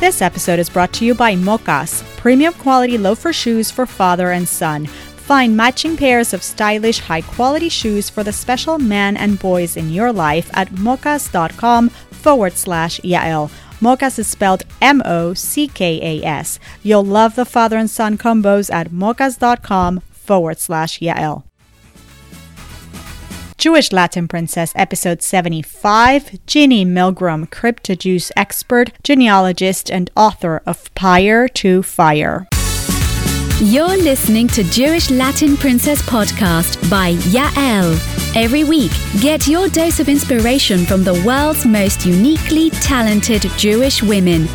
This episode is brought to you by Mockas, premium quality loafer shoes for father and son. Find matching pairs of stylish, high quality shoes for the special man and boys in your life at mockas.com forward slash Yael. Mockas is spelled M O C K A S. You'll love the father and son combos at mockas.com forward slash Yael. Jewish Latin Princess, episode 75. Genie Milgram, crypto Jews expert, genealogist, and author of Pyre to Fire. You're listening to Jewish Latin Princess podcast by Yael. Every week, get your dose of inspiration from the world's most uniquely talented Jewish women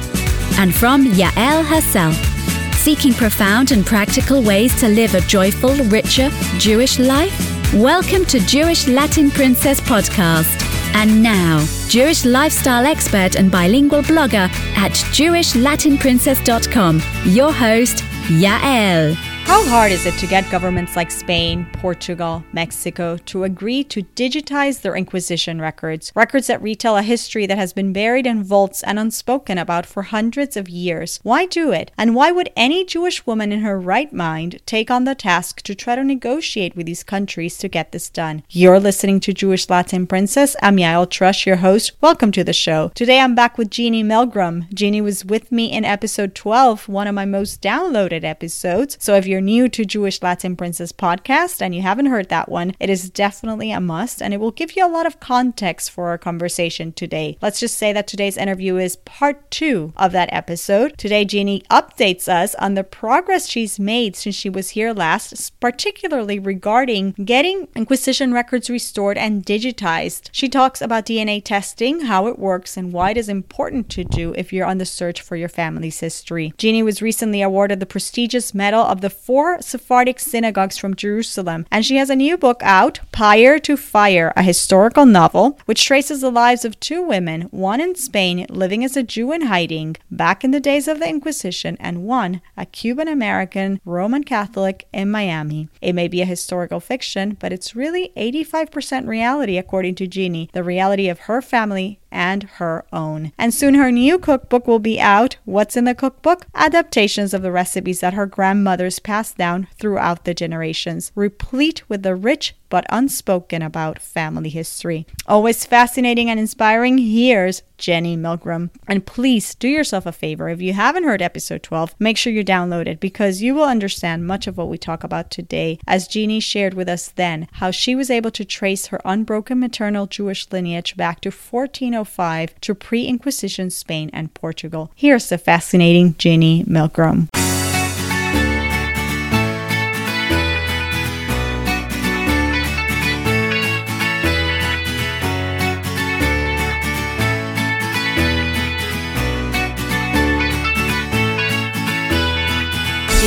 and from Yael herself. Seeking profound and practical ways to live a joyful, richer Jewish life? Welcome to Jewish Latin Princess Podcast. And now, Jewish lifestyle expert and bilingual blogger at JewishLatinPrincess.com, your host, Yael. How hard is it to get governments like Spain, Portugal, Mexico to agree to digitize their Inquisition records? Records that retell a history that has been buried in vaults and unspoken about for hundreds of years. Why do it? And why would any Jewish woman in her right mind take on the task to try to negotiate with these countries to get this done? You're listening to Jewish Latin Princess. I'm Yael Trush, your host. Welcome to the show. Today I'm back with Genie Milgram. Genie was with me in episode 12, one of my most downloaded episodes. So if you're new to Jewish Latin Princess podcast and you haven't heard that one, it is definitely a must and it will give you a lot of context for our conversation today. Let's just say that today's interview is part two of that episode. Today, Genie updates us on the progress she's made since she was here last, particularly regarding getting Inquisition records restored and digitized. She talks about DNA testing, how it works, and why it is important to do if you're on the search for your family's history. Genie was recently awarded the prestigious Medal of the four Sephardic synagogues from Jerusalem, and she has a new book out, Pyre to Fire, a historical novel, which traces the lives of two women, one in Spain living as a Jew in hiding back in the days of the Inquisition, and one, a Cuban American Roman Catholic in Miami. It may be a historical fiction, but it's really 85% reality, according to Genie, the reality of her family and her own. And soon her new cookbook will be out. What's in the cookbook? Adaptations of the recipes that her grandmothers passed down throughout the generations, replete with the rich but unspoken about family history. Always fascinating and inspiring. Here's Genie Milgram. And please do yourself a favor. If you haven't heard episode 12, make sure you download it because you will understand much of what we talk about today. As Genie shared with us then, how she was able to trace her unbroken maternal Jewish lineage back to 1405 to pre Inquisition Spain and Portugal. Here's the fascinating Genie Milgram.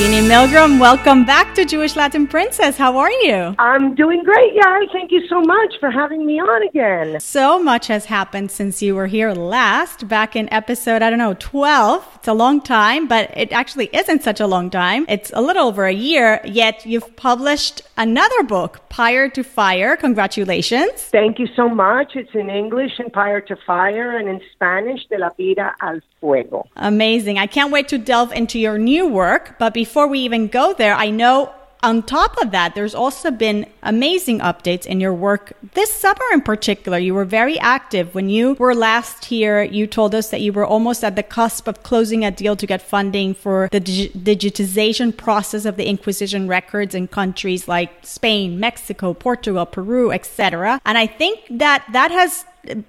Genie Milgram, welcome back to Jewish Latin Princess. How are you? I'm doing great, yeah. Thank you so much for having me on again. So much has happened since you were here last, back in episode, I don't know, 12. It's a long time, but it actually isn't such a long time. It's a little over a year, yet you've published another book, Pyre to Fire. Congratulations. Thank you so much. It's in English and Pyre to Fire, and in Spanish, De la Vida al Fuego. Amazing. I can't wait to delve into your new work, but before we even go there, I know on top of that, there's also been amazing updates in your work this summer in particular. You were very active. When you were last here, you told us that you were almost at the cusp of closing a deal to get funding for the dig- digitization process of the Inquisition records in countries like Spain, Mexico, Portugal, Peru, etc. And I think that that has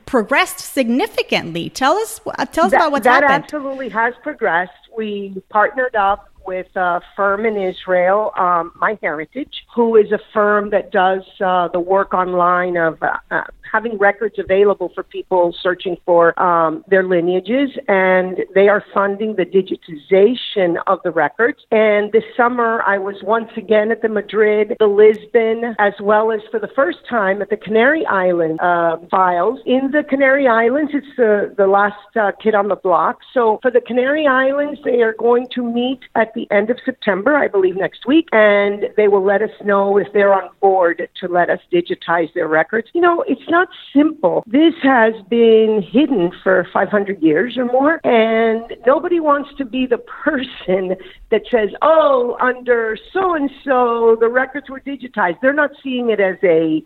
progressed significantly. Tell us, uh, tell us that, about what's that happened. That absolutely has progressed. We partnered up with a firm in Israel, um, My Heritage, who is a firm that does uh, the work online of uh, uh, having records available for people searching for um, their lineages, and they are funding the digitization of the records. And this summer, I was once again at the Madrid, the Lisbon, as well as for the first time at the Canary Island uh, files. In the Canary Islands, it's the, the last uh, kid on the block. So for the Canary Islands, they are going to meet at the end of September, I believe next week, and they will let us know if they're on board to let us digitize their records. You know, it's not simple. This has been hidden for 500 years or more, and nobody wants to be the person that says, oh, under so and so, the records were digitized. They're not seeing it as a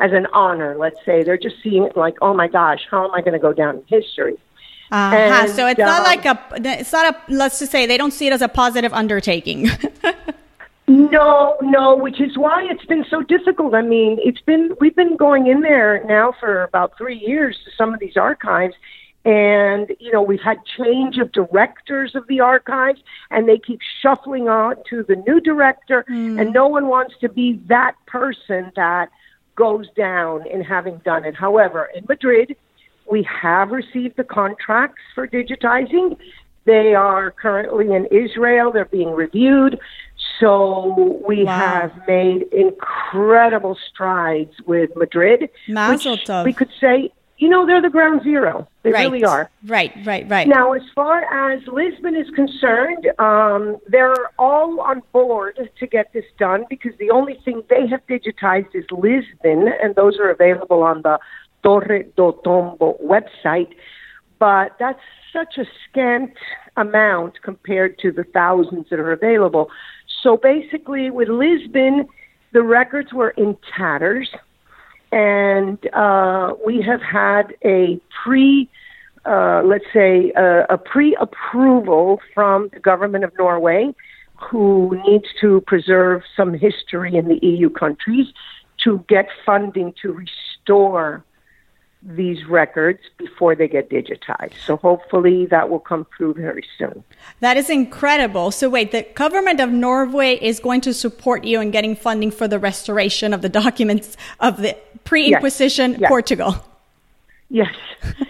as an honor, let's say. They're just seeing it like, oh my gosh, how am I going to go down in history? Uh-huh. And, so it's um, not like a, it's not a, let's just say they don't see it as a positive undertaking. no, no, which is why it's been so difficult. I mean, it's been, we've been going in there now for about three years to some of these archives. And, you know, we've had change of directors of the archives, and they keep shuffling on to the new director, mm. and no one wants to be that person that goes down in having done it. However, in Madrid, we have received the contracts for digitizing. They are currently in Israel. They're being reviewed. So we wow. have made incredible strides with Madrid. We could say, you know, they're the ground zero. They right. really are. Right, right, right. Now, as far as Lisbon is concerned, um, they're all on board to get this done because the only thing they have digitized is Lisbon, and those are available on the Torre do Tombo website, but that's such a scant amount compared to the thousands that are available. So basically, with Lisbon, the records were in tatters, and uh, we have had a pre, uh, let's say, uh, a pre-approval from the government of Norway, who needs to preserve some history in the EU countries to get funding to restore these records before they get digitized. So hopefully that will come through very soon. That is incredible. So wait, the government of Norway is going to support you in getting funding for the restoration of the documents of the pre-Inquisition yes. Yes. Portugal. Yes.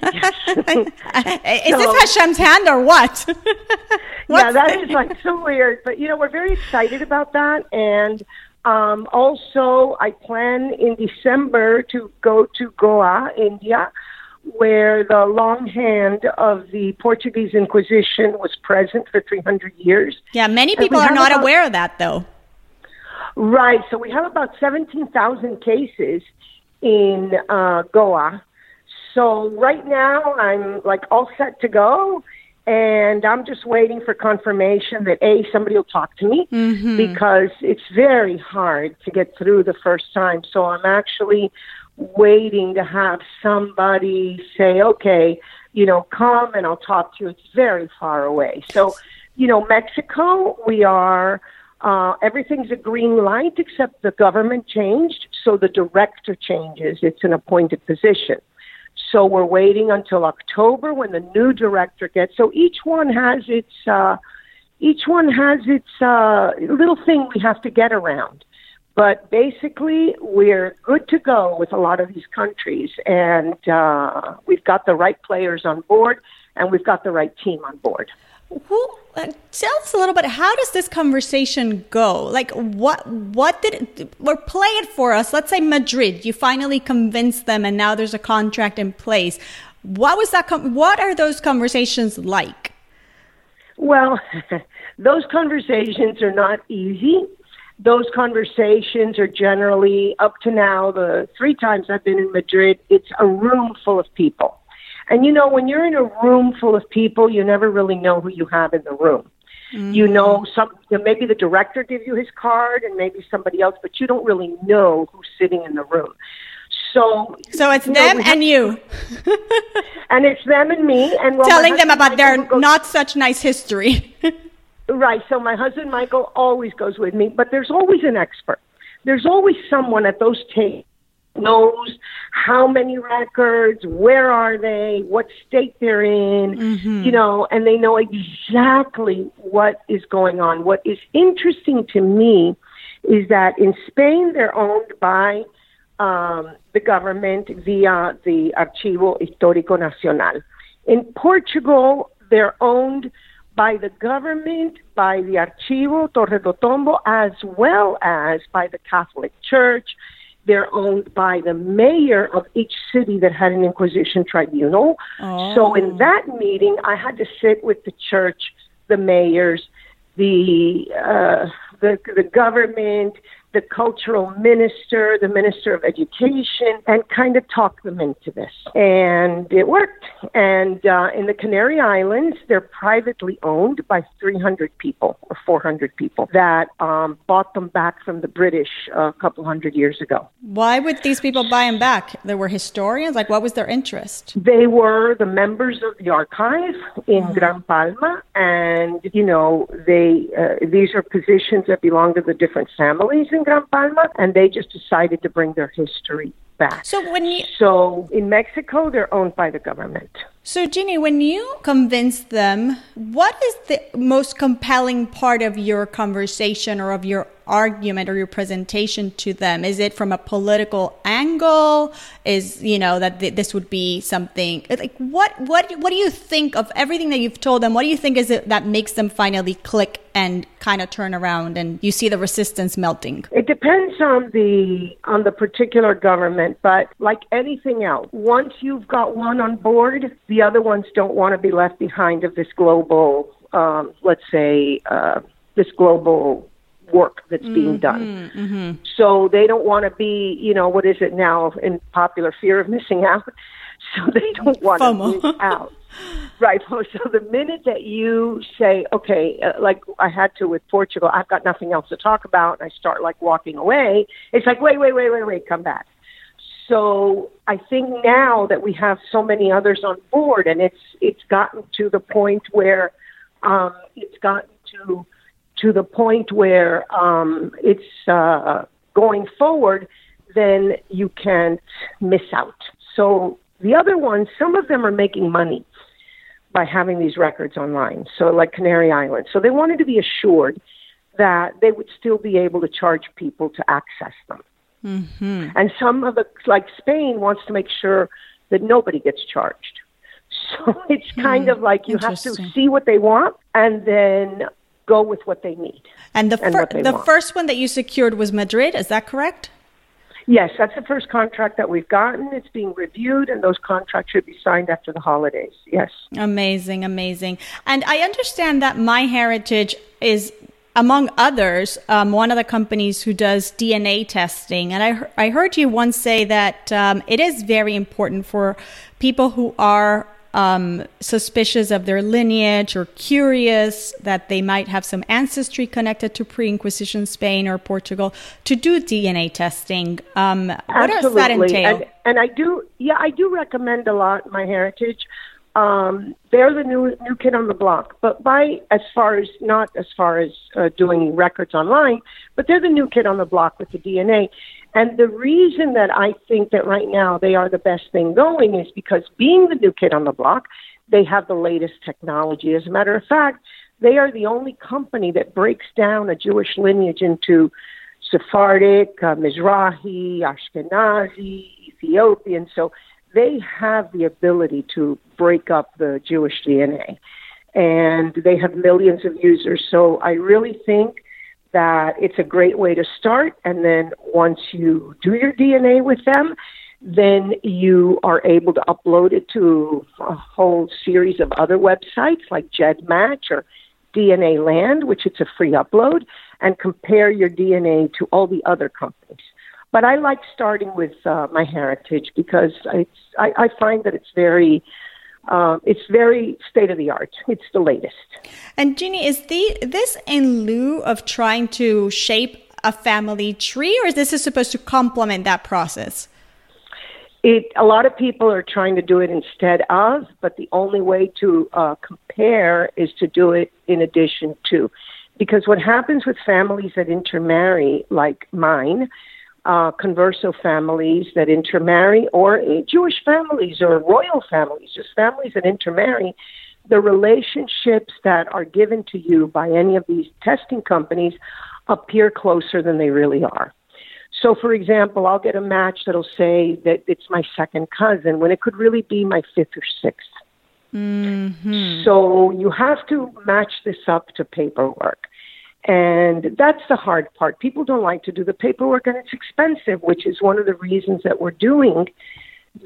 yes. is so, this Hashem's hand or what? yeah, that is like so weird. But you know, we're very excited about that and um, also, I plan in December to go to Goa, India, where the long hand of the Portuguese Inquisition was present for 300 years. Yeah, many people are not about, aware of that, though. Right. So we have about 17,000 cases in uh, Goa. So right now, I'm like all set to go and I'm just waiting for confirmation that a somebody will talk to me mm-hmm. because it's very hard to get through the first time. So I'm actually waiting to have somebody say, "Okay, you know, come and I'll talk to you." It's very far away. So, you know, Mexico, we are uh, everything's a green light except the government changed, so the director changes. It's an appointed position. So we're waiting until October when the new director gets. So each one has its uh, each one has its uh, little thing we have to get around. But basically, we're good to go with a lot of these countries, and uh, we've got the right players on board, and we've got the right team on board. Who uh, tell us a little bit? How does this conversation go? Like, what what did or play it for us? Let's say Madrid. You finally convinced them, and now there's a contract in place. What was that? What are those conversations like? Well, those conversations are not easy. Those conversations are generally up to now the three times I've been in Madrid. It's a room full of people and you know, when you're in a room full of people, you never really know who you have in the room. Mm-hmm. You know, some maybe the director gives you his card, and maybe somebody else, but you don't really know who's sitting in the room. So, so it's them know, and you, and it's them and me, and well, telling them about their goes, not such nice history. right. So my husband Michael always goes with me, but there's always an expert. There's always someone at those tables knows how many records, where are they, what state they're in, mm-hmm. you know, and they know exactly what is going on. What is interesting to me is that in Spain they're owned by um, the government via the Archivo Histórico Nacional. In Portugal, they're owned by the government, by the Archivo Torre do Tombo, as well as by the Catholic Church they're owned by the mayor of each city that had an Inquisition tribunal. Oh. So in that meeting, I had to sit with the church, the mayors, the uh, the the government, the cultural minister, the minister of education, and kind of talk them into this. And it worked. And uh, in the Canary Islands, they're privately owned by 300 people or 400 people that um, bought them back from the British a couple hundred years ago. Why would these people buy them back? They were historians? Like, what was their interest? They were the members of the archive in mm. Gran Palma, and, you know, they uh, these are positions that belong to the different families in Gran Palma, and they just decided to bring their history back. So when you so in Mexico, they're owned by the government. So Genie, when you convince them, what is the most compelling part of your conversation or of your argument or your presentation to them? Is it from a political angle? Is you know that th- this would be something like what what what do you think of everything that you've told them? What do you think is it that makes them finally click and kind of turn around and you see the resistance melting? It depends on the on the particular government, but like anything else, once you've got one on board, the other ones don't want to be left behind of this global, um, let's say, uh, this global work that's mm-hmm, being done. Mm-hmm. So they don't want to be, you know, what is it now in popular fear of missing out? So they don't want FOMO. to miss out. Right. So the minute that you say, okay, uh, like I had to with Portugal, I've got nothing else to talk about, and I start like walking away, it's like, wait, wait, wait, wait, wait, come back. So I think now that we have so many others on board, and it's it's gotten to the point where um, it's gotten to to the point where um, it's uh, going forward, then you can't miss out. So the other ones, some of them are making money by having these records online. So like Canary Islands. So they wanted to be assured that they would still be able to charge people to access them. Mm-hmm. And some of the, like Spain, wants to make sure that nobody gets charged. So it's kind mm, of like you have to see what they want and then go with what they need. And the, fir- and the want. first one that you secured was Madrid, is that correct? Yes, that's the first contract that we've gotten. It's being reviewed, and those contracts should be signed after the holidays. Yes. Amazing, amazing. And I understand that MyHeritage is, among others, um, one of the companies who does DNA testing. And I, I heard you once say that um, it is very important for people who are um, suspicious of their lineage or curious that they might have some ancestry connected to pre Inquisition Spain or Portugal to do DNA testing. Um, what does that entail? And, and, I do, yeah, I do recommend a lot MyHeritage. Um, they're the new new kid on the block, but by as far as not as far as uh, doing records online, but they're the new kid on the block with the DNA. And the reason that I think that right now they are the best thing going is because being the new kid on the block, they have the latest technology. As a matter of fact, they are the only company that breaks down a Jewish lineage into Sephardic, uh, Mizrahi, Ashkenazi, Ethiopian. So they have the ability to break up the Jewish DNA. And they have millions of users. So I really think that it's a great way to start. And then once you do your DNA with them, then you are able to upload it to a whole series of other websites like GEDmatch or DNA Land, which it's a free upload, and compare your DNA to all the other companies. But I like starting with uh, my heritage because I, I find that it's very um, it's very state of the art. It's the latest. And Genie, is the this in lieu of trying to shape a family tree, or is this is supposed to complement that process? It, a lot of people are trying to do it instead of, but the only way to uh, compare is to do it in addition to. Because what happens with families that intermarry, like mine, uh, converso families that intermarry, or Jewish families, or royal families, just families that intermarry, the relationships that are given to you by any of these testing companies appear closer than they really are. So, for example, I'll get a match that'll say that it's my second cousin when it could really be my fifth or 6th mm-hmm. So, you have to match this up to paperwork. And that's the hard part. People don't like to do the paperwork and it's expensive, which is one of the reasons that we're doing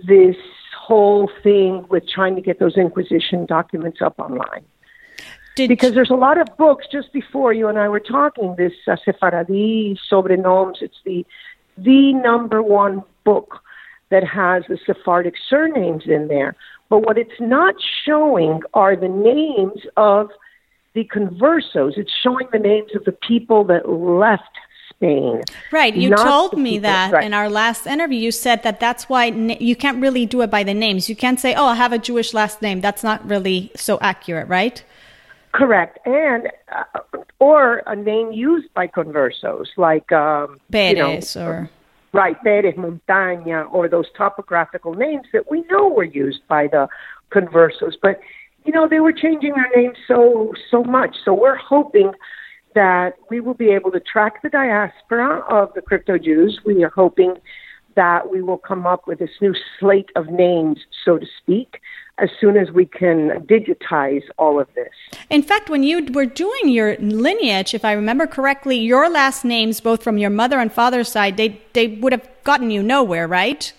this whole thing with trying to get those Inquisition documents up online. Did because there's a lot of books just before you and I were talking. This uh, Sefaradi Sobrenoms. It's the the number one book that has the Sephardic surnames in there. But what it's not showing are the names of the conversos. It's showing the names of the people that left Spain. Right. You told me people, that right. in our last interview. You said that that's why na- you can't really do it by the names. You can't say, "Oh, I have a Jewish last name." That's not really so accurate, right? Correct, and uh, or a name used by conversos like um, Perez you know, or right Perez Montaña or those topographical names that we know were used by the conversos, but you know they were changing their names so so much. So we're hoping that we will be able to track the diaspora of the crypto Jews. We are hoping that we will come up with this new slate of names, so to speak, as soon as we can digitize all of this. In fact, when you were doing your lineage, if I remember correctly, your last names, both from your mother and father's side, they, they would have gotten you nowhere, right?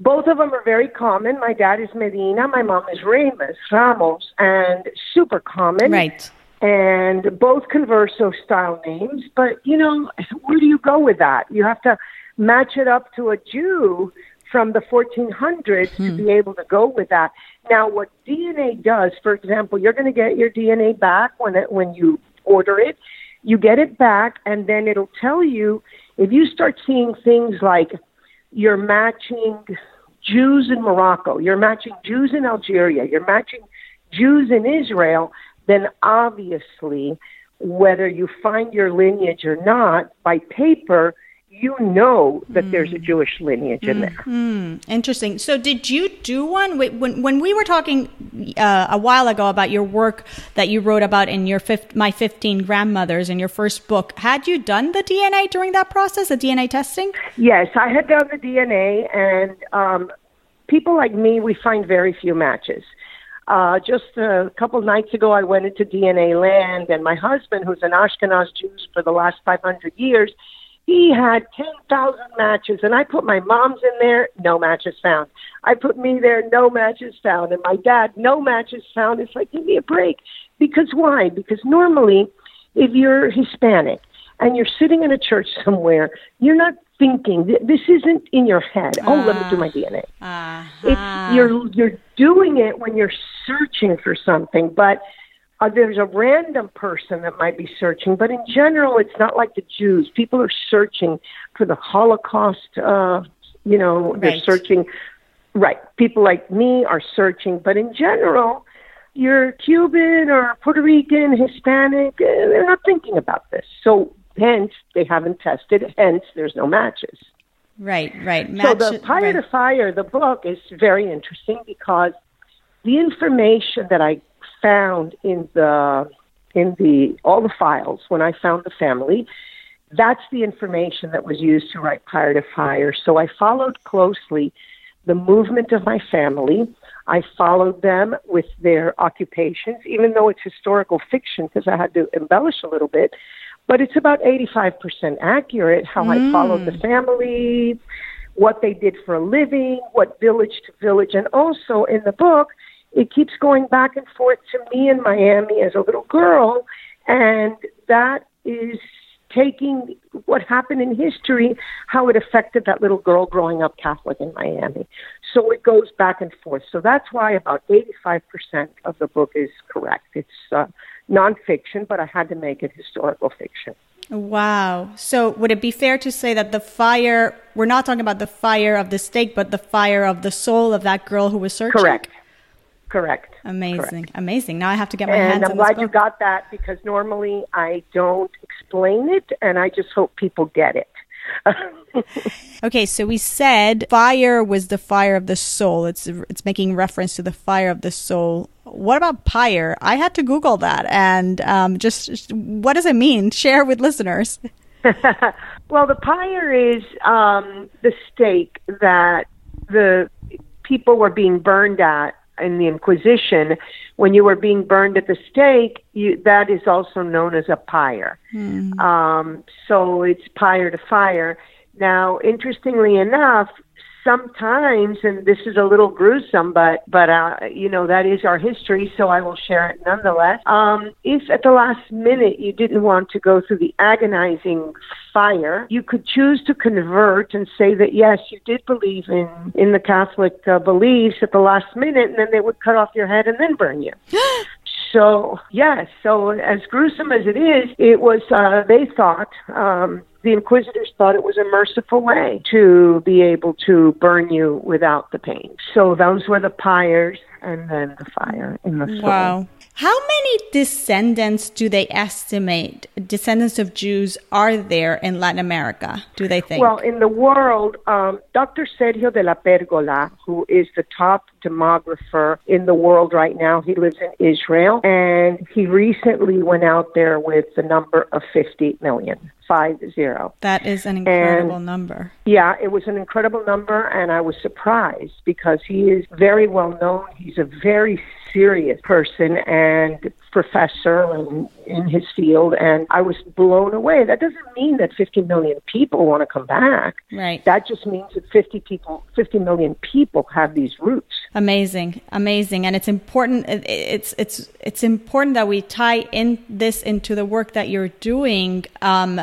Both of them are very common. My dad is Medina, my mom is Ramos, Ramos, and super common. Right. And both converso style names, but you know, where do you go with that? You have to match it up to a Jew from the 1400s hmm. to be able to go with that. Now, what DNA does, for example, you're going to get your DNA back when it, when you order it. You get it back, and then it'll tell you if you start seeing things like you're matching Jews in Morocco, you're matching Jews in Algeria, you're matching Jews in Israel, then obviously, whether you find your lineage or not, by paper, you know that mm. there's a hmm. Jewish lineage in there. Mm. Interesting. So, did you do one when when we were talking uh, a while ago about your work that you wrote about in your fifth, my fifteen grandmothers in your first book? Had you done the DNA during that process, the DNA testing? Yes, I had done the DNA, and um, people like me, we find very few matches. Uh, just a couple nights ago, I went into DNA land, and my husband, who's an Ashkenaz Jew for the last 500 years, he had 10,000 matches, and I put my mom's in there, no matches found. I put me there, no matches found. And my dad, no matches found. It's like, give me a break. Because why? Because normally, if you're Hispanic and you're sitting in a church somewhere, you're not thinking, this isn't in your head. Oh, uh, let me do my DNA. Uh, it's, you're, you're doing it when you're searching for something. But uh, there's a random person that might be searching, but in general, it's not like the Jews. People are searching for the Holocaust. Uh, you know, right. they're searching. Right. People like me are searching, but in general, you're Cuban or Puerto Rican, Hispanic. Uh, they're not thinking about this. So hence, they haven't tested. Hence, there's no matches. Right. Right. Match, so the Pyre right. to Fire, the book, is very interesting because the information that I found in the in the all the files when I found the family. That's the information that was used to write Pyre to Fire. So I followed closely the movement of my family. I followed them with their occupations, even though it's historical fiction because I had to embellish a little bit. But it's about 85% accurate how mm. I followed the mm. family, what they did for a living, what village to village. And also in the book, it keeps going back and forth to me in Miami as a little girl, and that is taking what happened in history, how it affected that little girl growing up Catholic in Miami. So it goes back and forth. So that's why about 85% of the book is correct. It's uh, nonfiction, but I had to make it historical fiction. Wow. So would it be fair to say that the fire, we're not talking about the fire of the stake, but the fire of the soul of that girl who was searching? Correct. Correct. Amazing. Correct. Amazing. Now I have to get my hands. and hands I'm on glad this you got that because normally I don't explain it and I just hope people get it. okay, so we said fire was the fire of the soul. It's it's making reference to the fire of the soul. What about pyre? I had to Google that, and um, just, just what does it mean? Share with listeners. well, the pyre is um, the stake that the people were being burned at in the Inquisition, when you were being burned at the stake, you, that is also known as a pyre. Mm. Um, so it's pyre to fire. Now, interestingly enough, sometimes, and this is a little gruesome, but but uh, you know that is our history, so I will share it nonetheless. Um, if at the last minute you didn't want to go through the agonizing fire, you could choose to convert and say that yes, you did believe in in the Catholic uh, beliefs at the last minute, and then they would cut off your head and then burn you. So yes, so as gruesome as it is, it was. Uh, they thought um, the inquisitors thought it was a merciful way to be able to burn you without the pain. So those were the pyres, and then the fire in the soul. Wow. How many descendants do they estimate, descendants of Jews, are there in Latin America, do they think? Well, in the world, um, Dr. Sergio DellaPergola, who is the top demographer in the world right now, he lives in Israel, and he recently went out there with the number of 50 million. Five zero. That is an incredible and, number. Yeah, it was an incredible number, and I was surprised because he is very well known. He's a very serious person and professor in, in his field, and I was blown away. That doesn't mean that 50 million people want to come back. Right. That just means that 50 people, 50 million people have these roots. Amazing, amazing, and it's important. It's it's it's important that we tie in this into the work that you're doing. Um,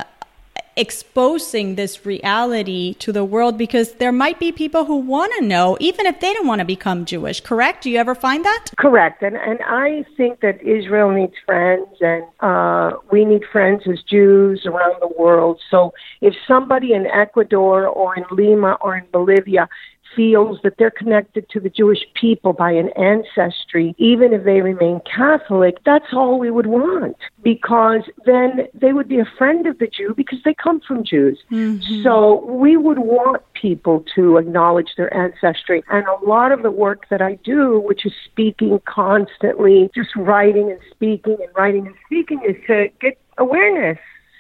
exposing this reality to the world because there might be people who want to know even if they don't want to become Jewish correct? Do you ever find that? Correct and and I think that Israel needs friends and uh, we need friends as Jews around the world. So if somebody in Ecuador or in Lima or in Bolivia feels that they're connected to the Jewish people by an ancestry, even if they remain Catholic, that's all we would want because then they would be a friend of the Jew because they come from Jews. Mm-hmm. So we would want people to acknowledge their ancestry. And a lot of the work that I do, which is speaking constantly, just writing and speaking and writing and speaking, is to get awareness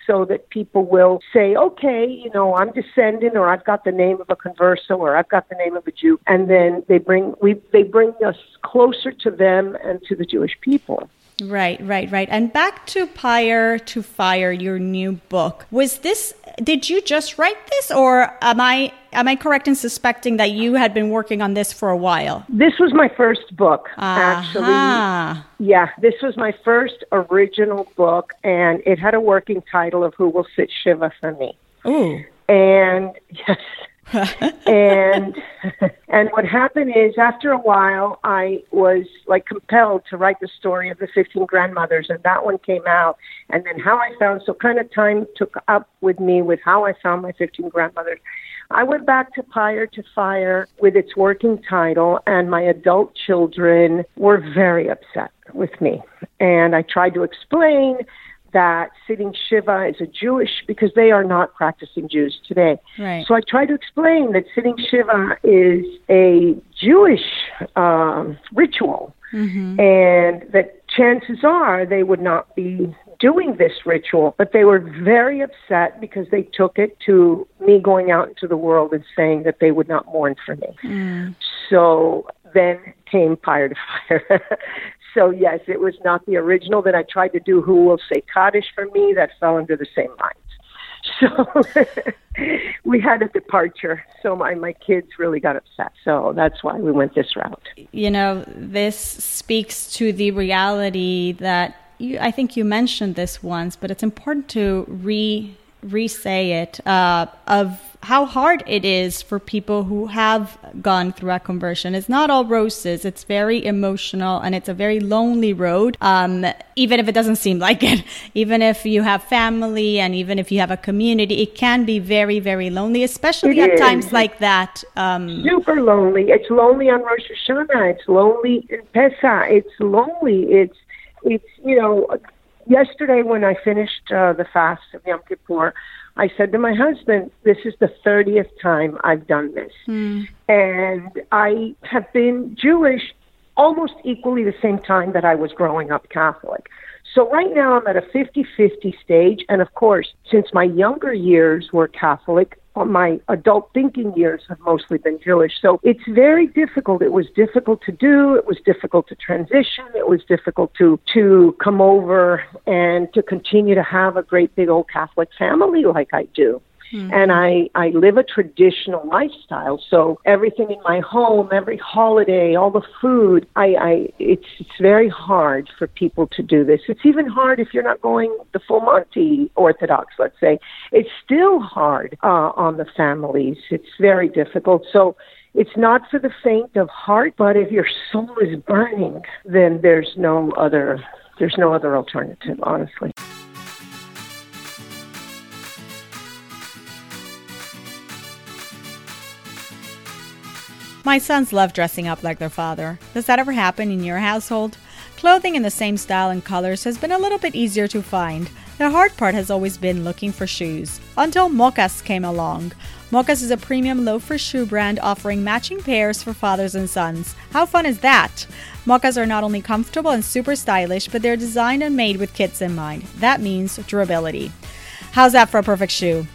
so that people will say, okay, you know, I'm descendant or I've got the name of a converso or I've got the name of a Jew. And then they bring, we, they bring us closer to them and to the Jewish people. Right, right, right. And back to Pyre to Fire, your new book. Was this did you just write this or am I am I correct in suspecting that you had been working on this for a while? This was my first book, uh-huh. actually. Yeah, this was my first original book and it had a working title of Who Will Sit Shiva for Me. Ooh. And yes, and and what happened is after a while I was like compelled to write the story of the 15 grandmothers and that one came out and then how I found so kind of time took up with me with how I found my 15 grandmothers. I went back to Pyre to Fire with its working title and my adult children were very upset with me and I tried to explain that sitting Shiva is a Jewish because they are not practicing Jews today. Right. So I try to explain that sitting Shiva is a Jewish um, ritual, mm-hmm. and that chances are they would not be doing this ritual, but they were very upset because they took it to me going out into the world and saying that they would not mourn for me. Mm. So then came Pyre to Fire. So yes, it was not the original that I tried to do. Who will say Kaddish for me? That fell under the same lines. So we had a departure. So my my kids really got upset. So that's why we went this route. You know, this speaks to the reality that you, I think you mentioned this once, but it's important to re re say it uh, of how hard it is for people who have gone through a conversion. It's not all roses. It's very emotional and it's a very lonely road. Um, even if it doesn't seem like it, even if you have family and even if you have a community, it can be very, very lonely, especially it at is. times like that. Um, Super lonely. It's lonely on Rosh Hashanah. It's lonely in Pesach. It's lonely. It's, it's, you know, yesterday when I finished uh, the fast of Yom Kippur, I said to my husband, This is the 30th time I've done this. Mm. And I have been Jewish almost equally the same time that I was growing up Catholic. So right now I'm at a 50 50 stage. And of course, since my younger years were Catholic, my adult thinking years have mostly been Jewish. So it's very difficult. It was difficult to do. It was difficult to transition. It was difficult to, to come over and to continue to have a great big old Catholic family like I do. Mm-hmm. And I, I live a traditional lifestyle. So everything in my home, every holiday, all the food, I, I it's it's very hard for people to do this. It's even hard if you're not going the full Monty Orthodox, let's say. It's still hard uh, on the families. It's very difficult. So it's not for the faint of heart, but if your soul is burning, then there's no other there's no other alternative, honestly. My sons love dressing up like their father. Does that ever happen in your household? Clothing in the same style and colors has been a little bit easier to find. The hard part has always been looking for shoes. Until Mockas came along. Mockas is a premium loafer shoe brand offering matching pairs for fathers and sons. How fun is that? Mockas are not only comfortable and super stylish, but they're designed and made with kids in mind. That means durability. How's that for a perfect shoe?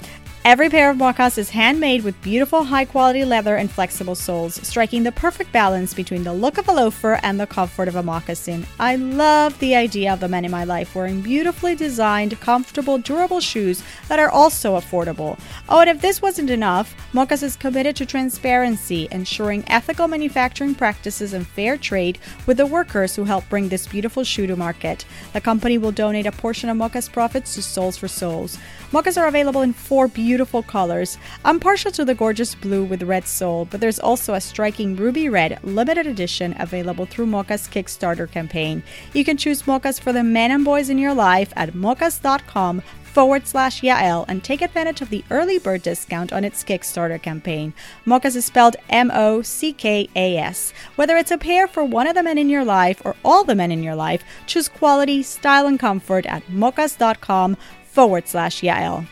Every pair of mockas is handmade with beautiful high quality leather and flexible soles, striking the perfect balance between the look of a loafer and the comfort of a moccasin. I love the idea of the men in my life wearing beautifully designed, comfortable, durable shoes that are also affordable. Oh, and if this wasn't enough, Mockas is committed to transparency, ensuring ethical manufacturing practices and fair trade with the workers who help bring this beautiful shoe to market. The company will donate a portion of Mockas profits to Souls for Souls. Mockas are available in four beautiful colors. I'm partial to the gorgeous blue with red sole, but there's also a striking ruby red limited edition available through Mockas Kickstarter campaign. You can choose Mockas for the men and boys in your life at mockas.com forward slash Yael and take advantage of the early bird discount on its Kickstarter campaign. Mockas is spelled M O C K A S. Whether it's a pair for one of the men in your life or all the men in your life, choose quality, style, and comfort at mockas.com forward slash Yael.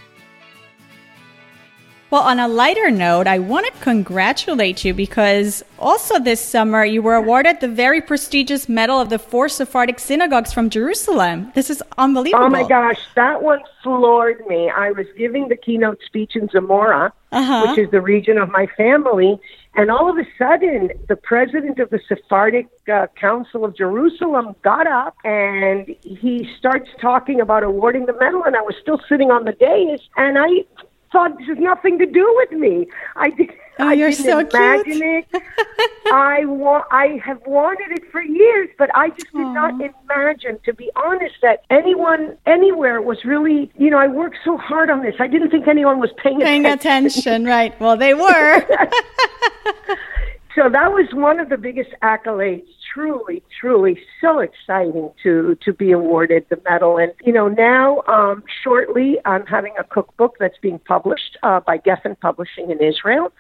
Well, on a lighter note, I want to congratulate you because also this summer you were awarded the very prestigious Medal of the Four Sephardic Synagogues from Jerusalem. This is unbelievable. Oh my gosh, that one floored me. I was giving the keynote speech in Zamora, uh-huh. which is the region of my family, and all of a sudden, the president of the Sephardic uh, Council of Jerusalem got up and he starts talking about awarding the medal. And I was still sitting on the dais, and I thought this has nothing to do with me. I did. Oh, I you're didn't so imagine cute. it. I want. I have wanted it for years, but I just did Aww. not imagine, to be honest, that anyone anywhere was really. You know, I worked so hard on this. I didn't think anyone was paying paying attention. attention. Right. Well, they were. so that was one of the biggest accolades truly truly so exciting to to be awarded the medal and you know now um shortly i'm having a cookbook that's being published uh, by geffen publishing in israel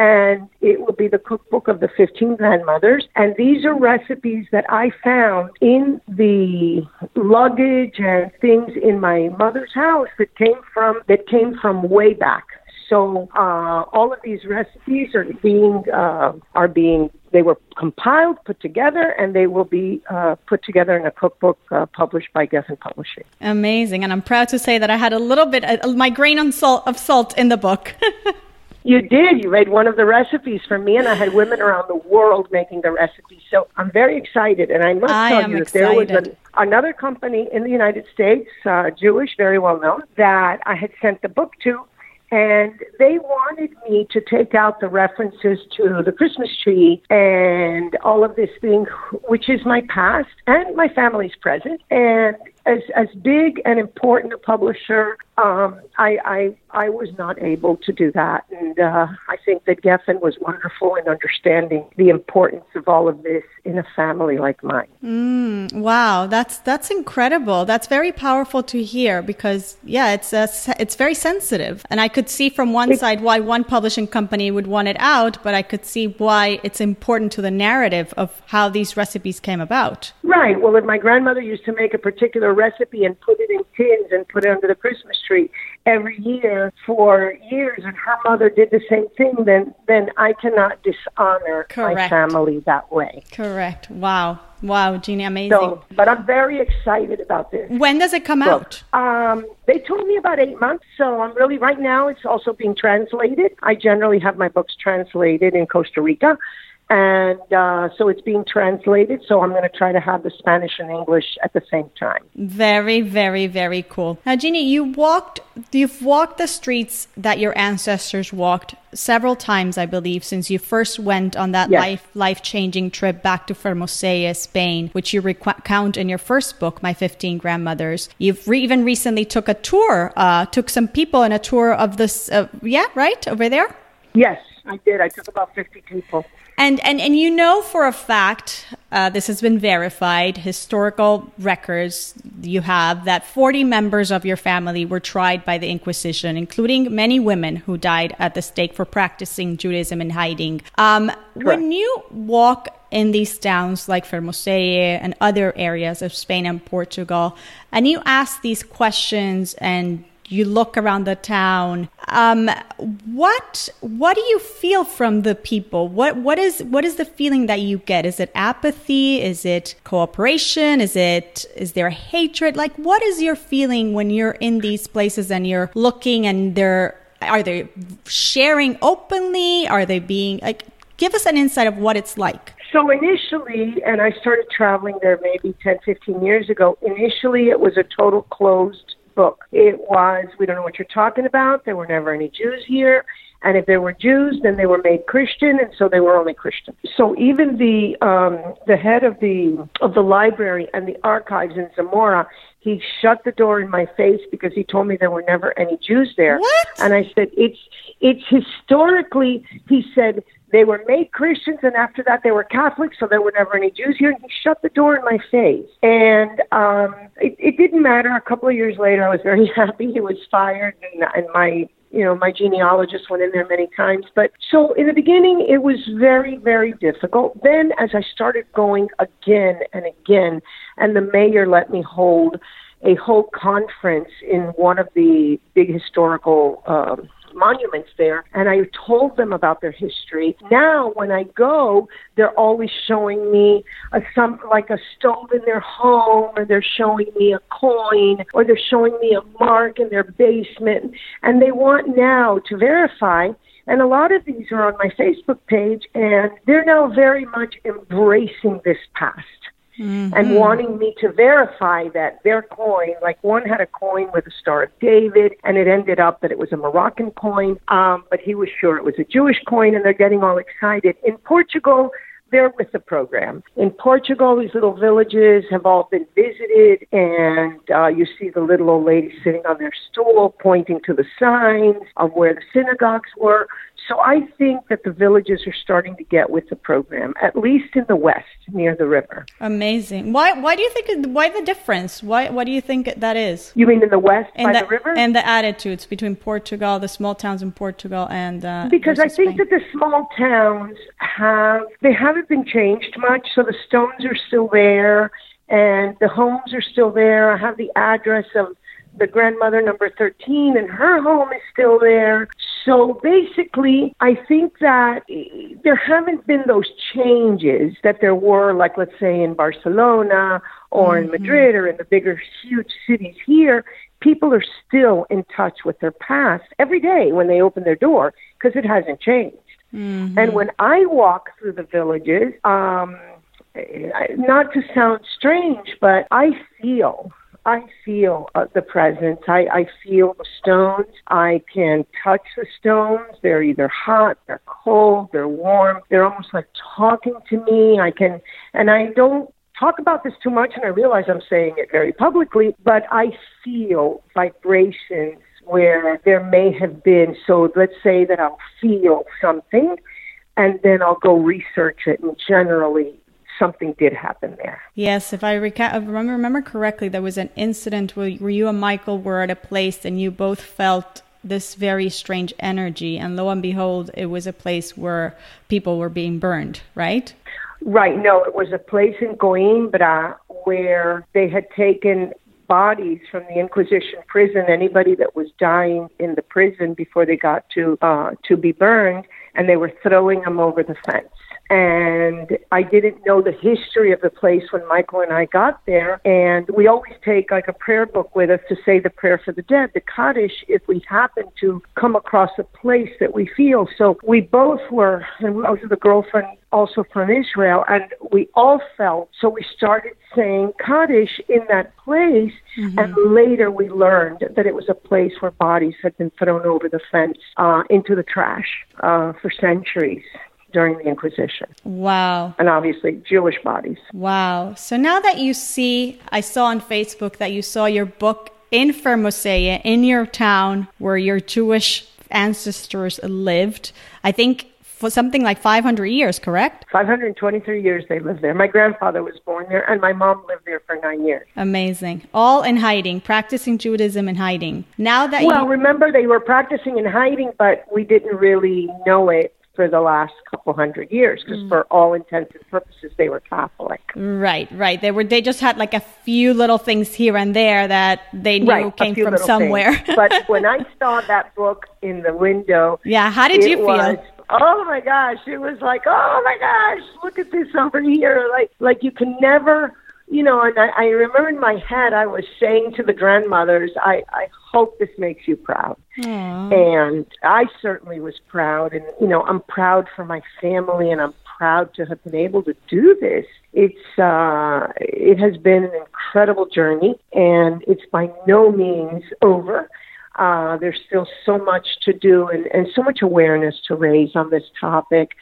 and it will be the cookbook of the 15 grandmothers. And these are recipes that I found in the luggage and things in my mother's house that came from that came from way back. So uh, all of these recipes are being uh, are being they were compiled, put together, and they will be uh, put together in a cookbook uh, published by Geffen Publishing. Amazing, and I'm proud to say that I had a little bit uh, my grain of salt, of salt in the book. You did. You made one of the recipes for me, and I had women around the world making the recipes. So I'm very excited. And I must I tell you that excited. there was an, another company in the United States, uh, Jewish, very well known, that I had sent the book to, and they wanted me to take out the references to the Christmas tree and all of this thing, which is my past and my family's present. And as as big and important a publisher, um, I, I I was not able to do that, and uh, I think that Geffen was wonderful in understanding the importance of all of this in a family like mine. Mm, wow, that's that's incredible. That's very powerful to hear because yeah, it's a, it's very sensitive, and I could see from one side why one publishing company would want it out, but I could see why it's important to the narrative of how these recipes came about. Right. Well, if my grandmother used to make a particular recipe and put it in tins and put it under the Christmas tree every year for years, and her mother did the same thing, then then I cannot dishonor Correct. my family that way. Correct. Wow. Wow, Genie, amazing. So, but I'm very excited about this. When does it come out? Um, they told me about eight months, so I'm really right now. It's also being translated. I generally have my books translated in Costa Rica, and uh, so it's being translated. So I'm going to try to have the Spanish and English at the same time. Very, very, very cool. Now, Genie, you walked, you've walked the streets that your ancestors walked several times, I believe, since you first went on that Yes. life life changing trip back to Fermoselle, Spain, which you recount in your first book, My 15 Grandmothers. You've re- even recently took a tour, uh, took some people on a tour of this, uh, yeah, right over there. Yes, I did. I took about 50 people. And, and and you know for a fact, uh, this has been verified, historical records you have that 40 members of your family were tried by the Inquisition, including many women who died at the stake for practicing Judaism in hiding. Um, when you walk in these towns like Fermoselle and other areas of Spain and Portugal, and you ask these questions and you look around the town. Um, what what do you feel from the people? What what is what is the feeling that you get? Is it apathy? Is it cooperation? Is it is there hatred? Like what is your feeling when you're in these places and you're looking and they're are they sharing openly? Are they being like give us an insight of what it's like? So initially, and I started traveling there maybe 10, 15 years ago, initially it was a total closed book. It was, we don't know what you're talking about. There were never any Jews here. And if there were Jews, then they were made Christian, and so they were only Christian. So even the um, the head of the of the library and the archives in Zamora, he shut the door in my face because he told me there were never any Jews there. What? And I said, it's it's historically. He said they were made Christians, and after that they were Catholics, so there were never any Jews here. And he shut the door in my face. And um, it, it didn't matter. A couple of years later, I was very happy he was fired, and, and my you know, my genealogist went in there many times. But so in the beginning, it was very, very difficult. Then, as I started going again and again, and the mayor let me hold a whole conference in one of the big historical um, monuments there, and I told them about their history. Now, when I go, they're always showing me a some like a stove in their home, or they're showing me a coin, or they're showing me a mark in their basement, and they want now to verify. And a lot of these are on my Facebook page, and they're now very much embracing this past and wanting me to verify that their coin, like one had a coin with a Star of David, and it ended up that it was a Moroccan coin, um, but he was sure it was a Jewish coin, and they're getting all excited. In Portugal, they're with the program. In Portugal, these little villages have all been visited, and uh, you see the little old lady sitting on their stool pointing to the signs of where the synagogues were. So I think that the villages are starting to get with the program, at least in the west, near the river. Amazing. Why why do you think why the difference? Why what do you think that is? You mean in the west And by the, the river? and the attitudes between Portugal, the small towns in Portugal, and uh, because I think Spain. that the small towns have they haven't been changed much, so the stones are still there and the homes are still there. I have the address of the grandmother number 13 and her home is still there. So basically, I think that eh, there haven't been those changes that there were, like let's say in Barcelona or in Madrid or in the bigger, huge cities here. People are still in touch with their past every day when they open their door because it hasn't changed. And when I walk through the villages, um, I- not to sound strange, but I feel, I feel uh, the presence. I, I feel the stones. I can touch the stones. They're either hot, they're cold, they're warm. They're almost like talking to me. I can, and I don't talk about this too much, and I realize I'm saying it very publicly, but I feel vibrations where there may have been. So let's say that I'll feel something, and then I'll go research it, and generally something did happen there. Yes, if I reca- remember, correctly, there was an incident where, where you and Michael were at a place and you both felt this very strange energy, and lo and behold, it was a place where people were being burned, right? Right. No, it was a place in Coimbra where they had taken bodies from the Inquisition prison, anybody that was dying in the prison before they got to uh, to be burned, and they were throwing them over the fence. And I didn't know the history of the place when Michael and I got there. And we always take like a prayer book with us to say the prayer for the dead, the Kaddish, if we happen to come across a place that we feel. So we both were, and I was with a girlfriend also from Israel, and we all felt. So we started saying Kaddish in that place, mm-hmm. and later we learned that it was a place where bodies had been thrown over the fence uh, into the trash uh, for centuries during the Inquisition. Wow. And obviously Jewish bodies. Wow. So now that you see, I saw on Facebook that you saw your book in Fermoselle, in your town where your Jewish ancestors lived. I think for something like 500 years, correct? 523 years they lived there. My grandfather was born there, and my mom lived there for nine years. Amazing. All in hiding, practicing Judaism in hiding. Now that you well, you... remember they were practicing in hiding, but we didn't really know it for the last couple hundred years because mm. for all intents and purposes they were Catholic. Right, right. They were they just had like a few little things here and there that they knew right, came from somewhere. but when I saw that book in the window, yeah, how did you feel? Was, oh my gosh, it was like, oh my gosh, look at this over here. Like like you can never you know, and I, I remember in my head I was saying to the grandmothers, I, I hope this makes you proud. Aww. And I certainly was proud. And, you know, I'm proud for my family and I'm proud to have been able to do this. It's, uh, it has been an incredible journey and it's by no means over. Uh, there's still so much to do and, and so much awareness to raise on this topic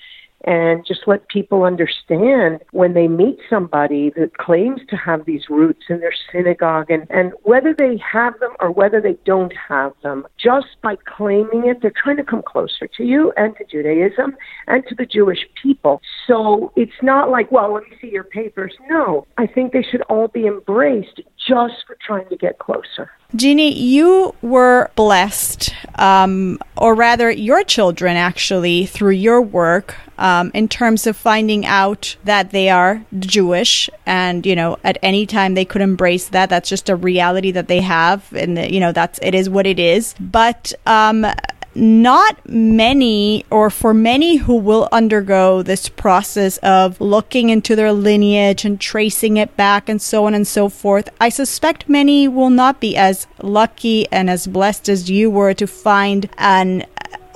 and just let people understand when they meet somebody that claims to have these roots in their synagogue and, and whether they have them or whether they don't have them, just by claiming it, they're trying to come closer to you and to Judaism and to the Jewish people. So it's not like, well, let me see your papers. No, I think they should all be embraced just for trying to get closer. Genie, you were blessed, um, or rather, your children actually, through your work, um, in terms of finding out that they are Jewish, and you know, at any time they could embrace that. That's just a reality that they have, and you know, that's it is what it is. But um, not many, or for many who will undergo this process of looking into their lineage and tracing it back and so on and so forth, I suspect many will not be as lucky and as blessed as you were to find an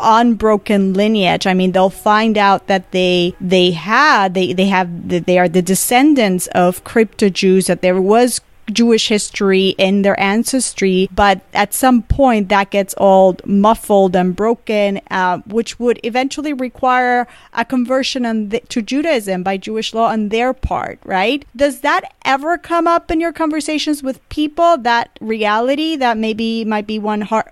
unbroken lineage. I mean, they'll find out that they they had they they have they are the descendants of crypto Jews. That there was Jewish history in their ancestry, but at some point that gets all muffled and broken, uh, which would eventually require a conversion the, to Judaism by Jewish law on their part, right? Does that ever come up in your conversations with people? That reality that maybe might be one hard,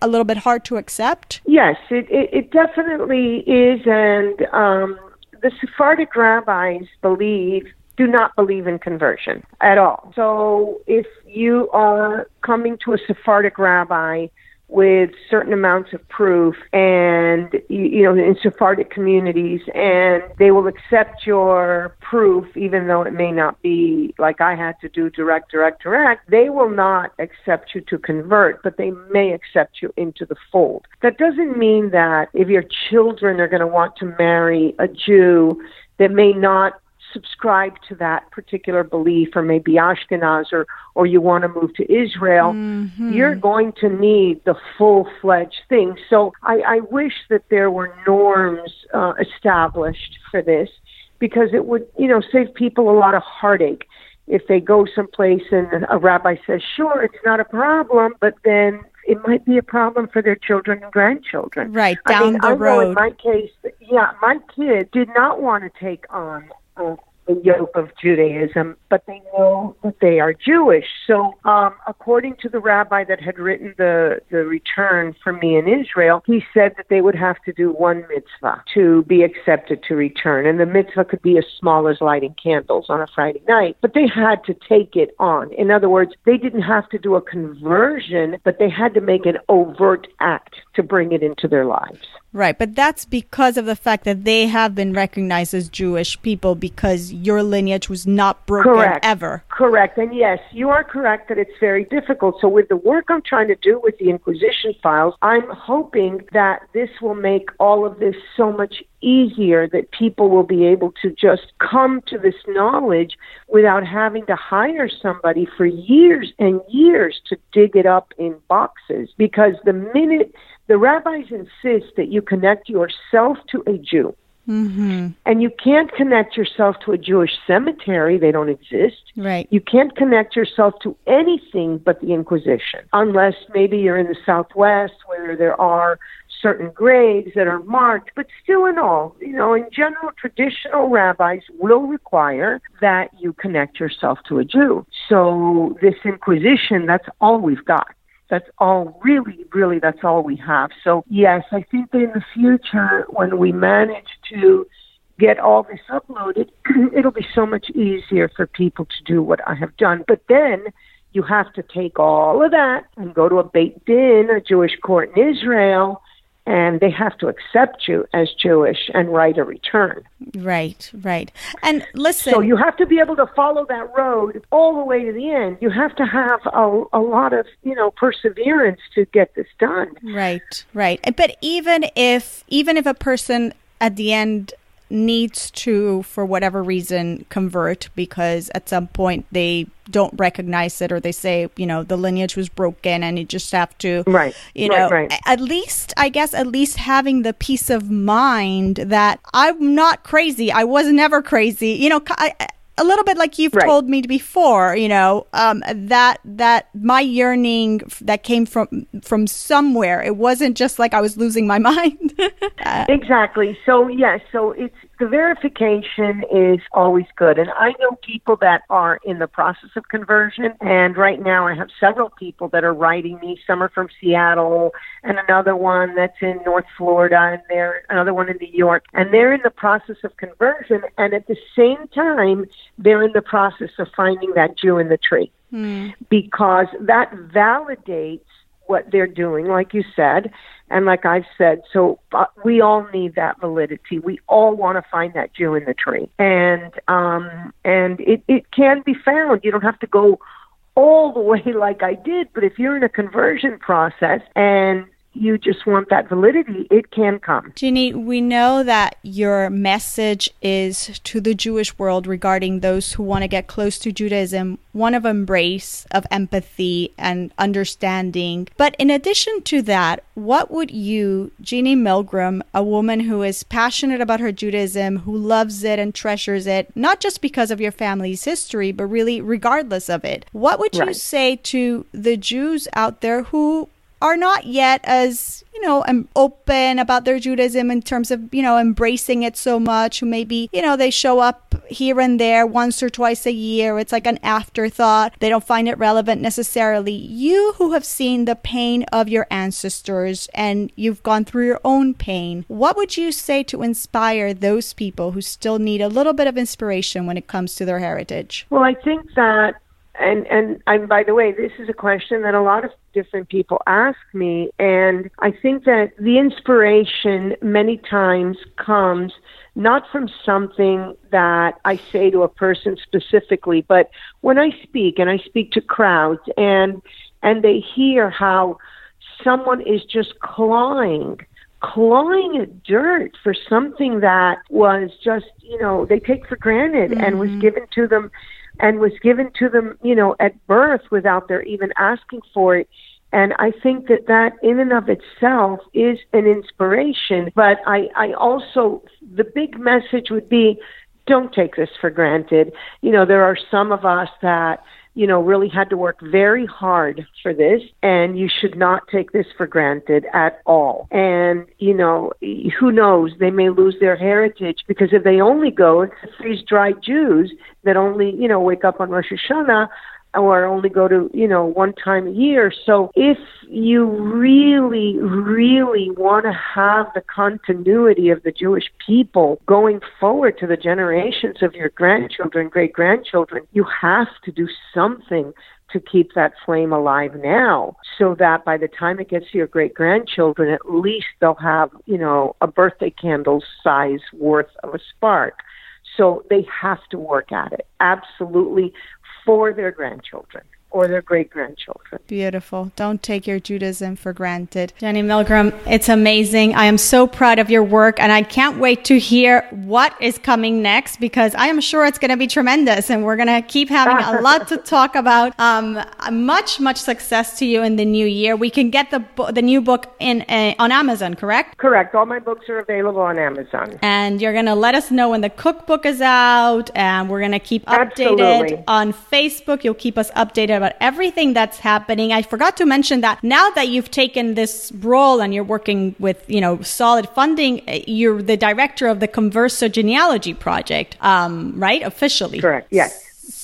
a little bit hard to accept? Yes, it, it, it definitely is, and um, the Sephardic rabbis believe do not believe in conversion at all. So if you are coming to a Sephardic rabbi with certain amounts of proof and you know in Sephardic communities and they will accept your proof even though it may not be like I had to do direct direct direct they will not accept you to convert but they may accept you into the fold that doesn't mean that if your children are going to want to marry a Jew that may not subscribe to that particular belief or maybe Ashkenaz or, or you want to move to Israel, mm-hmm. you're going to need the full fledged thing. So I, I wish that there were norms uh, established for this because it would, you know, save people a lot of heartache if they go someplace and a rabbi says, sure, it's not a problem, but then it might be a problem for their children and grandchildren. Right, down I mean, the I road. in my case, yeah, my kid did not want to take on uh, the yoke of Judaism, but they know that they are Jewish. So, um, according to the rabbi that had written the, the return for me in Israel, he said that they would have to do one mitzvah to be accepted to return. And the mitzvah could be as small as lighting candles on a Friday night, but they had to take it on. In other words, they didn't have to do a conversion, but they had to make an overt act to bring it into their lives. Right, but that's because of the fact that they have been recognized as Jewish people because because your lineage was not broken Correct. ever. Correct. And yes, you are correct that it's very difficult. So, with the work I'm trying to do with the Inquisition files, I'm hoping that this will make all of this so much easier that people will be able to just come to this knowledge without having to hire somebody for years and years to dig it up in boxes. Because the minute the rabbis insist that you connect yourself to a Jew, Mm-hmm. and you can't connect yourself to a Jewish cemetery, they don't exist. Right. You can't connect yourself to anything but the Inquisition, unless maybe you're in the Southwest where there are certain graves that are marked. But still, in all, you know, in general, traditional rabbis will require that you connect yourself to a Jew. So, this Inquisition, that's all we've got. That's all, really, really, that's all we have. So, yes, I think that in the future, when we manage to get all this uploaded, it'll be so much easier for people to do what I have done. But then you have to take all of that and go to a Beit Din, a Jewish court in Israel, and they have to accept you as Jewish and write a return. Right, right. And listen, So you have to be able to follow that road all the way to the end. You have to have a, a lot of, you know, perseverance to get this done. Right, right. But even if even if a person at the end needs to for whatever reason convert because at some point they don't recognize it or they say, you know, the lineage was broken and you just have to Right, you right, know, right. at least I guess at least having the peace of mind that I'm not crazy. I was never crazy. You know, I, a little bit like you've Right. told me before, you know, um, that that my yearning f- that came from from somewhere. It wasn't just like I was losing my mind. Exactly. So yes, so it's the verification is always good. And I know people that are in the process of conversion and right now I have several people that are writing me. Some are from Seattle and another one that's in North Florida and they're another one in New York. And they're in the process of conversion and at the same time they're in the process of finding that Jew in the tree. Hmm. Because that validates what they're doing, like you said, and like I've said. So uh, we all need that validity. We all want to find that Jew in the tree, and um, and it it can be found. You don't have to go all the way like I did, but if you're in a conversion process and you just want that validity, it can come. Genie, we know that your message is to the Jewish world regarding those who want to get close to Judaism, one of embrace, of empathy and understanding. But in addition to that, what would you, Genie Milgram, a woman who is passionate about her Judaism, who loves it and treasures it, not just because of your family's history, but really regardless of it, what would you Right. say to the Jews out there who are not yet as you know um, open about their Judaism in terms of you know embracing it so much. Who maybe you know they show up here and there once or twice a year. It's like an afterthought. They don't find it relevant necessarily. You who have seen the pain of your ancestors and you've gone through your own pain, what would you say to inspire those people who still need a little bit of inspiration when it comes to their heritage? Well, I think that, and and and by the way, this is a question that a lot of different people ask me, and I think that the inspiration many times comes not from something that I say to a person specifically, but when I speak and I speak to crowds and and they hear how someone is just clawing clawing at dirt for something that was just you know they take for granted and was mm-hmm. given to them and was given to them you know at birth without their even asking for it and I think that that in and of itself is an inspiration. But I, I also, the big message would be don't take this for granted. You know, there are some of us that, you know, really had to work very hard for this, and you should not take this for granted at all. And, you know, who knows, they may lose their heritage because if they only go, it's freeze dried Jews that only, you know, wake up on Rosh Hashanah or only go to, you know, one time a year. So if you really, really want to have the continuity of the Jewish people going forward to the generations of your grandchildren, great grandchildren, you have to do something to keep that flame alive now so that by the time it gets to your great grandchildren, at least they'll have, you know, a birthday candle size worth of a spark. So they have to work at it absolutely for their grandchildren or their great grandchildren. Beautiful. Don't take your Judaism for granted. Genie Milgram, it's amazing. I am so proud of your work and I can't wait to hear what is coming next because I am sure it's going to be tremendous and we're going to keep having a lot to talk about. Um, much, much success to you in the new year. We can get the, bo- the new book in uh, on Amazon, correct? Correct. All my books are available on Amazon. And you're going to let us know when the cookbook is out and we're going to keep updated Absolutely. on Facebook. You'll keep us updated about everything that's happening. I forgot to mention that now that you've taken this role and you're working with, you know, solid funding, eh, you're the director of the Converso Genealogy Project, um, right? Officially. Correct. Yes.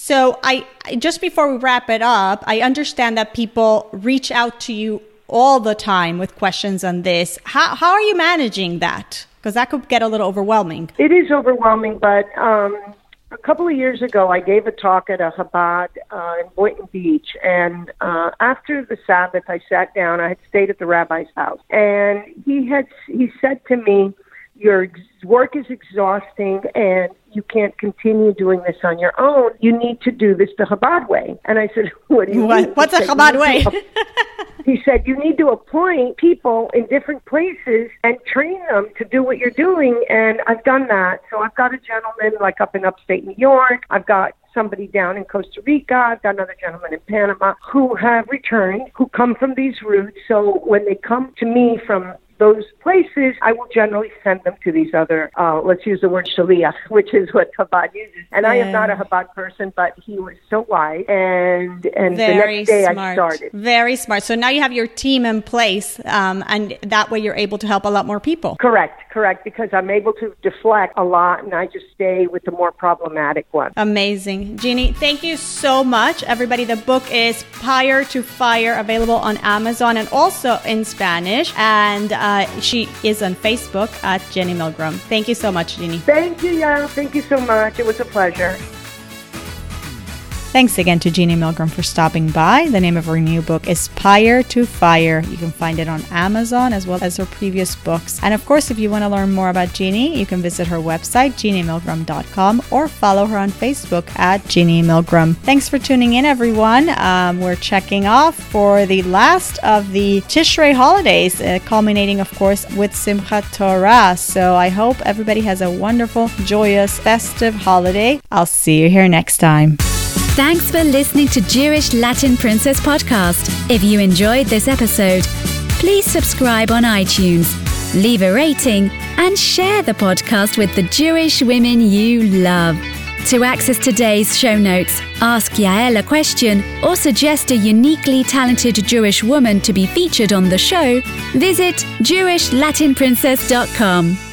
So I just before we wrap it up, I understand that people reach out to you all the time with questions on this. How how are you managing that? Because that could get a little overwhelming. It is overwhelming, but um, a couple of years ago, I gave a talk at a Chabad uh, in Boynton Beach, and uh, after the Sabbath, I sat down. I had stayed at the rabbi's house, and he had he said to me, "Your work is exhausting, and you can't continue doing this on your own. You need to do this the Chabad way." And I said, "What do you What- mean?" what's He a said, Chabad "You way?" he said you need to appoint people in different places and train them to do what you're doing and i've done that so i've got a gentleman like up in upstate new york i've got somebody down in costa rica i've got another gentleman in panama who have returned who come from these roots so when they come to me from those places, I will generally send them to these other, uh, let's use the word shaliach, which is what Chabad uses. And I am not a Chabad person, but he was so wise. And and the Very next day I smart. started. Very smart. So now you have your team in place, um, and that way you're able to help a lot more people. Correct, correct, because I'm able to deflect a lot and I just stay with the more problematic ones. Amazing. Genie, thank you so much. Everybody, the book is Pyre to Fire, available on Amazon and also in Spanish. And uh, she is on Facebook at Genie Milgram. Thank you so much, Genie. Thank you, Yael. Thank you so much. It was a pleasure. Thanks again to Genie Milgram for stopping by. The name of her new book is Pyre to Fire. You can find it on Amazon as well as her previous books. And of course, if you want to learn more about Genie, you can visit her website, geniemilgram.com, or follow her on Facebook at Genie Milgram. Thanks for tuning in, everyone. Um, we're checking off for the last of the Tishrei holidays, uh, culminating, of course, with Simchat Torah. So I hope everybody has a wonderful, joyous, festive holiday. I'll see you here next time. Thanks for listening to Jewish Latin Princess Podcast. If you enjoyed this episode, please subscribe on iTunes, leave a rating, and share the podcast with the Jewish women you love. To access today's show notes, ask Yael a question, or suggest a uniquely talented Jewish woman to be featured on the show, visit JewishLatinPrincess.com.